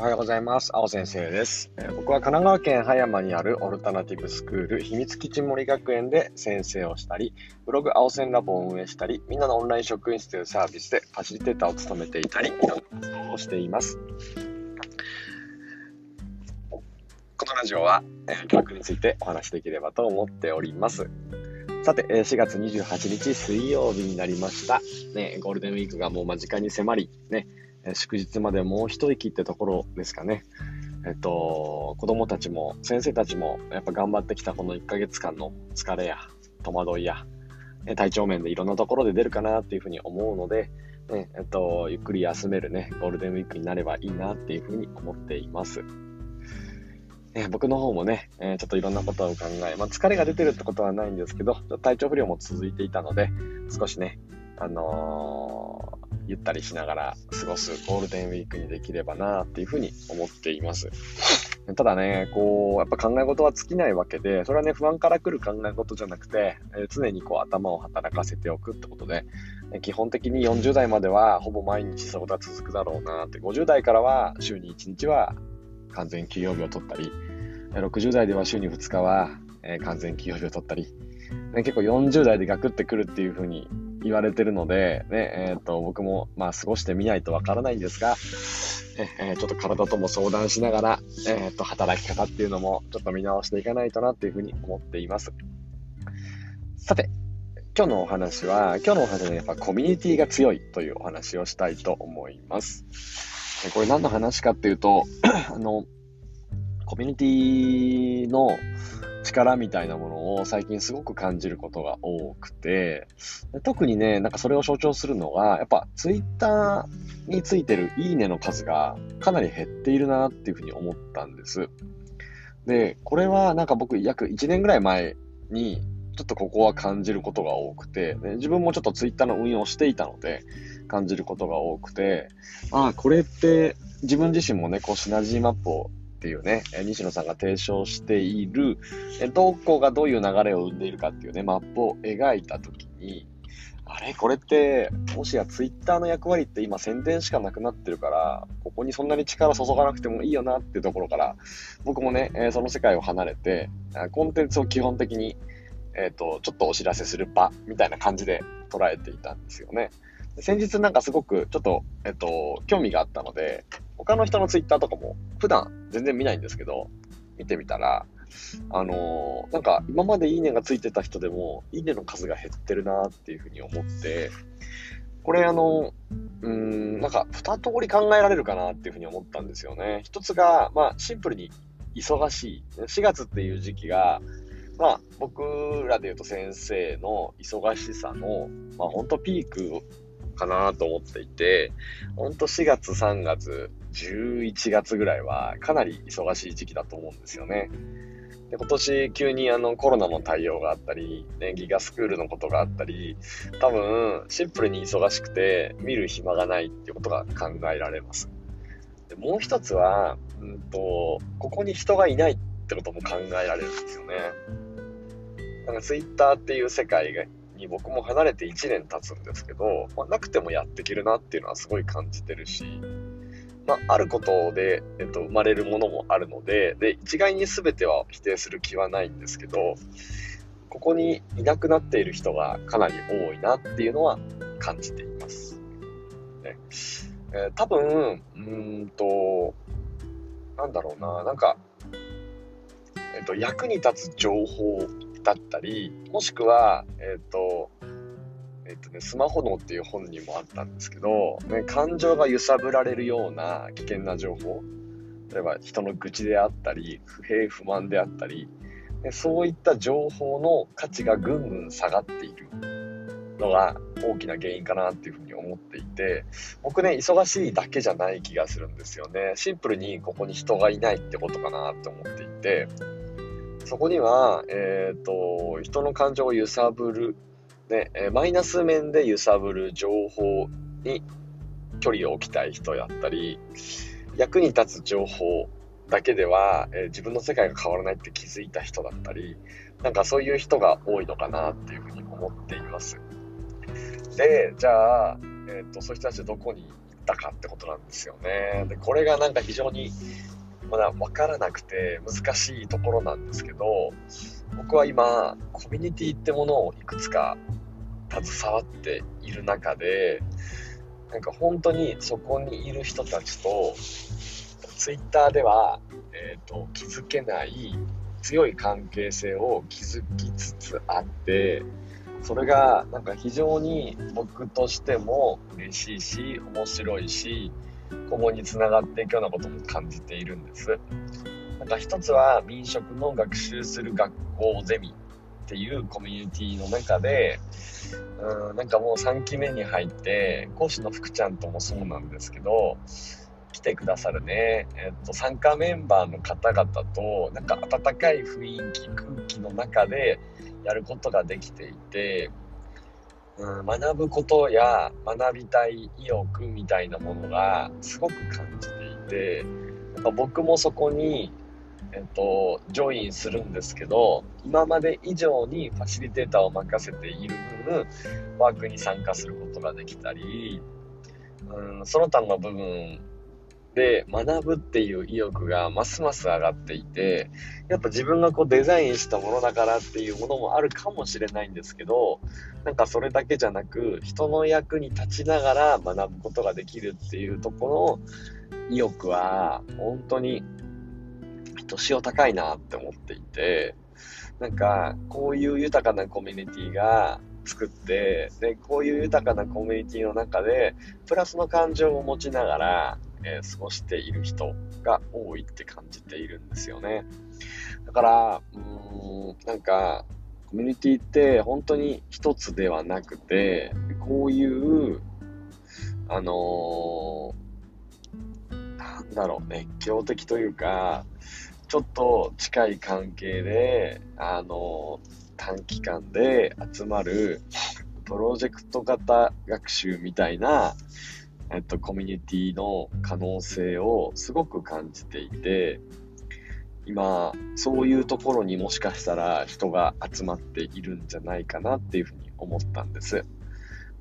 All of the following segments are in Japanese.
おはようございます。青先生です。僕は神奈川県葉山にあるオルタナティブスクール秘密基地森学園で先生をしたり、ブログ青線ラボを運営したり、みんなのオンライン職員室というサービスでファシリテーターを務めていたり、いろんな活動をしています。このラジオは、えー、教育についてお話しできればと思っております。さて、4月28日水曜日になりました。ね、ゴールデンウィークがもう間近に迫り、ね、祝日までもう一息ってところですかね。えっと、子供たちも先生たちもやっぱ頑張ってきたこの1ヶ月間の疲れや戸惑いや体調面でいろんなところで出るかなっていうふうに思うので、ねえっと、ゆっくり休めるね、ゴールデンウィークになればいいなっていうふうに思っています。え僕の方もね、えちょっといろんなことを考え、まあ、疲れが出てるってことはないんですけど、体調不良も続いていたので、少しね、あのーゆったりしながら過ごすゴールデンウィークにできればなっていうふうに思っています。ただね、こう、やっぱ考え事は尽きないわけで、それはね、不安から来る考え事じゃなくて、えー、常にこう頭を働かせておくってことで、基本的に40代まではほぼ毎日そういうことは続くだろうなって、50代からは週に1日は完全休養日を取ったり、60代では週に2日は、えー、完全休養日を取ったり、ね、結構40代でガクってくるっていう風に言われてるので、ね、えっ、ー、と、僕も、まあ、過ごしてみないとわからないんですが、えー、ちょっと体とも相談しながら、えっ、ー、と、働き方っていうのも、ちょっと見直していかないとなっていうふうに思っています。さて、今日のお話は、今日のお話はやっぱコミュニティが強いというお話をしたいと思います。これ何の話かっていうと、あの、コミュニティの、力みたいなものを最近すごく感じることが多くて、特にね、なんかそれを象徴するのが、やっぱツイッターについてるいいねの数がかなり減っているなっていうふうに思ったんです。で、これはなんか僕約1年ぐらい前にちょっとここは感じることが多くて、ね、自分もちょっとツイッターの運用をしていたので感じることが多くて、ああ、これって自分自身もね、こうシナジーマップをっていうね、西野さんが提唱している、どこがどういう流れを生んでいるかっていうね、マップを描いたときに、あれ？これって、もしやツイッターの役割って今宣伝しかなくなってるから、ここにそんなに力注がなくてもいいよなっていうところから、僕もね、その世界を離れて、コンテンツを基本的に、えっ、ー、と、ちょっとお知らせする場みたいな感じで捉えていたんですよね。先日なんかすごくちょっと、えっ、ー、と、興味があったので、他の人のツイッターとかも普段全然見ないんですけど、見てみたら、あのー、なんか今までいいねがついてた人でも、いいねの数が減ってるなっていうふうに思って、これあの、うん、なんか二通り考えられるかなっていうふうに思ったんですよね。一つが、まあシンプルに忙しい。4月っていう時期が、まあ僕らで言うと先生の忙しさの、まあ本当ピークかなと思っていて、本当4月3月11月ぐらいはかなり忙しい時期だと思うんですよね。で今年急にあのコロナの対応があったり、ね、ギガスクールのことがあったり、多分シンプルに忙しくて見る暇がないっていうことが考えられます。でもう一つは、うんと、ここに人がいないってことも考えられるんですよね。なんかツイッターっていう世界に僕も離れて1年経つんですけど、まあ、なくてもやっていけるなっていうのはすごい感じてるし、まあ、あることで、えっと、生まれるものもあるので、で、一概に全ては否定する気はないんですけど、ここにいなくなっている人がかなり多いなっていうのは感じています。ねえー、多分、うんと、なんだろうな、なんか、えっと、役に立つ情報だったり、もしくは、えっと、えっとね、スマホ脳っていう本にもあったんですけど、ね、感情が揺さぶられるような危険な情報、例えば人の愚痴であったり、不平不満であったり、ね、そういった情報の価値がぐんぐん下がっているのが大きな原因かなっていうふうに思っていて、僕ね、忙しいだけじゃない気がするんですよね。シンプルにここに人がいないってことかなって思っていて、そこには、えっ、ー、と、人の感情を揺さぶるね、えマイナス面で揺さぶる情報に距離を置きたい人やったり、役に立つ情報だけでは、え、自分の世界が変わらないって気づいた人だったり、なんかそういう人が多いのかなっていうふうに思っています。で、じゃあ、えーと、そういう人たちどこに行っったかってことなんですよね。で、これがなんか非常にまだ分からなくて難しいところなんですけど、僕は今、コミュニティってものをいくつか携わっている中で、なんか本当にそこにいる人たちと、ツイッターでは、えーと、気づけない強い関係性を築きつつあってそれがなんか非常に僕としても嬉しいし面白いし今後につながっていくようなことも感じているんです。なんか一つは民食の学習する学校ゼミ。っていうコミュニティの中でうんなんかもう3期目に入って講師の福ちゃんともそうなんですけど来てくださるね、えっと、参加メンバーの方々となんか温かい雰囲気空気の中でやることができていて、うん、学ぶことや学びたい意欲みたいなものがすごく感じていてなんか僕もそこにえっと、ジョインするんですけど、今まで以上にファシリテーターを任せている分、ワークに参加することができたり、うん、その他の部分で学ぶっていう意欲がますます上がっていて、やっぱ自分がこうデザインしたものだからっていうものもあるかもしれないんですけど、なんかそれだけじゃなく、人の役に立ちながら学ぶことができるっていうところの意欲は、本当に年を高いなって思っていて、なんか、こういう豊かなコミュニティが作って、で、こういう豊かなコミュニティの中で、プラスの感情を持ちながら、えー、過ごしている人が多いって感じているんですよね。だから、うーん、なんか、コミュニティって本当に一つではなくて、こういう、あのー、なんだろう、熱狂的というか、ちょっと近い関係で、あの、短期間で集まるプロジェクト型学習みたいな、えっと、コミュニティの可能性をすごく感じていて、今、そういうところにもしかしたら人が集まっているんじゃないかなっていうふうに思ったんです。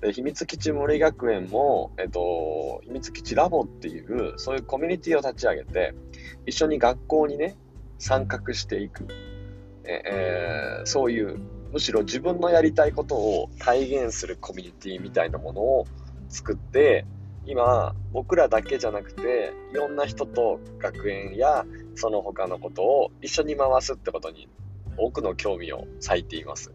で秘密基地森学園も、えっと、秘密基地ラボっていう、そういうコミュニティを立ち上げて、一緒に学校にね、参画していく。えー、そういう、むしろ自分のやりたいことを体現するコミュニティみたいなものを作って、今、僕らだけじゃなくて、いろんな人と学園やその他のことを一緒に回すってことに多くの興味を割いています。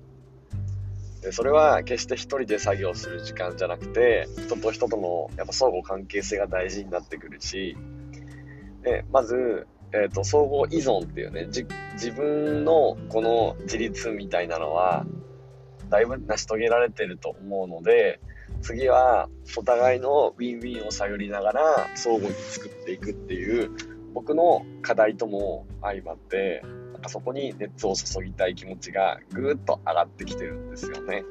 でそれは決して一人で作業する時間じゃなくて人と人とのやっぱ相互関係性が大事になってくるしでまず、えーと、相互依存っていうね自分のこの自立みたいなのはだいぶ成し遂げられてると思うので次はお互いのウィンウィンを探りながら相互に作っていくっていう僕の課題とも相まってかそこに熱を注ぎたい気持ちがぐーっと上がってきてるんですよね。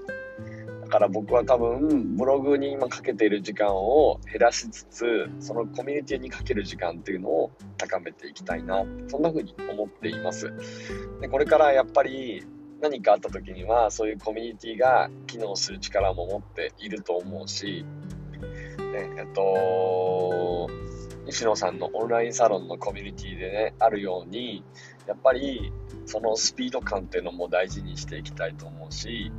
だから僕は多分ブログに今かけている時間を減らしつつそのコミュニティにかける時間っていうのを高めていきたいなそんな風に思っていますでこれからやっぱり何かあった時にはそういうコミュニティが機能する力も持っていると思うし、ね、えっと西野さんのオンラインサロンのコミュニティでねあるようにやっぱりそのスピード感っていうのも大事にしていきたいと思うし、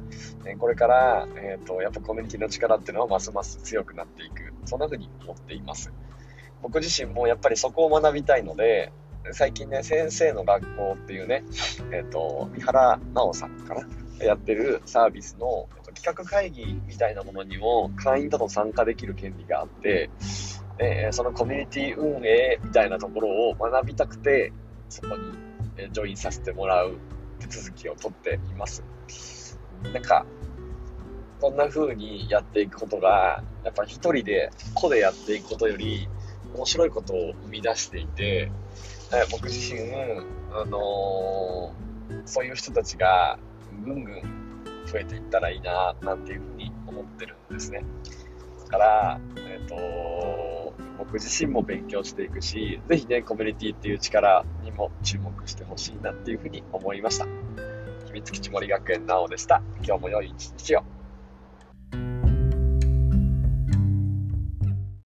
これから、えーと、やっぱコミュニティの力っていうのはますます強くなっていく。そんな風に思っています。僕自身もやっぱりそこを学びたいので最近ね先生の学校っていうね、えーと、三原直さんかなやってるサービスの企画会議みたいなものにも会員だと参加できる権利があって、えー、そのコミュニティ運営みたいなところを学びたくてそこにえジョインさせてもらう手続きを取っています。なんか、こんな風にやっていくことが、やっぱ一人で、個でやっていくことより、面白いことを生み出していて、僕自身、あのー、そういう人たちがぐんぐん増えていったらいいな、なんていうふうに思ってるんですね。から、えっ、ー、と、僕自身も勉強していくし、ぜひね、コミュニティっていう力にも注目してほしいなっていうふうに思いました。秘密基地森学園なおでした。今日も良い一日を。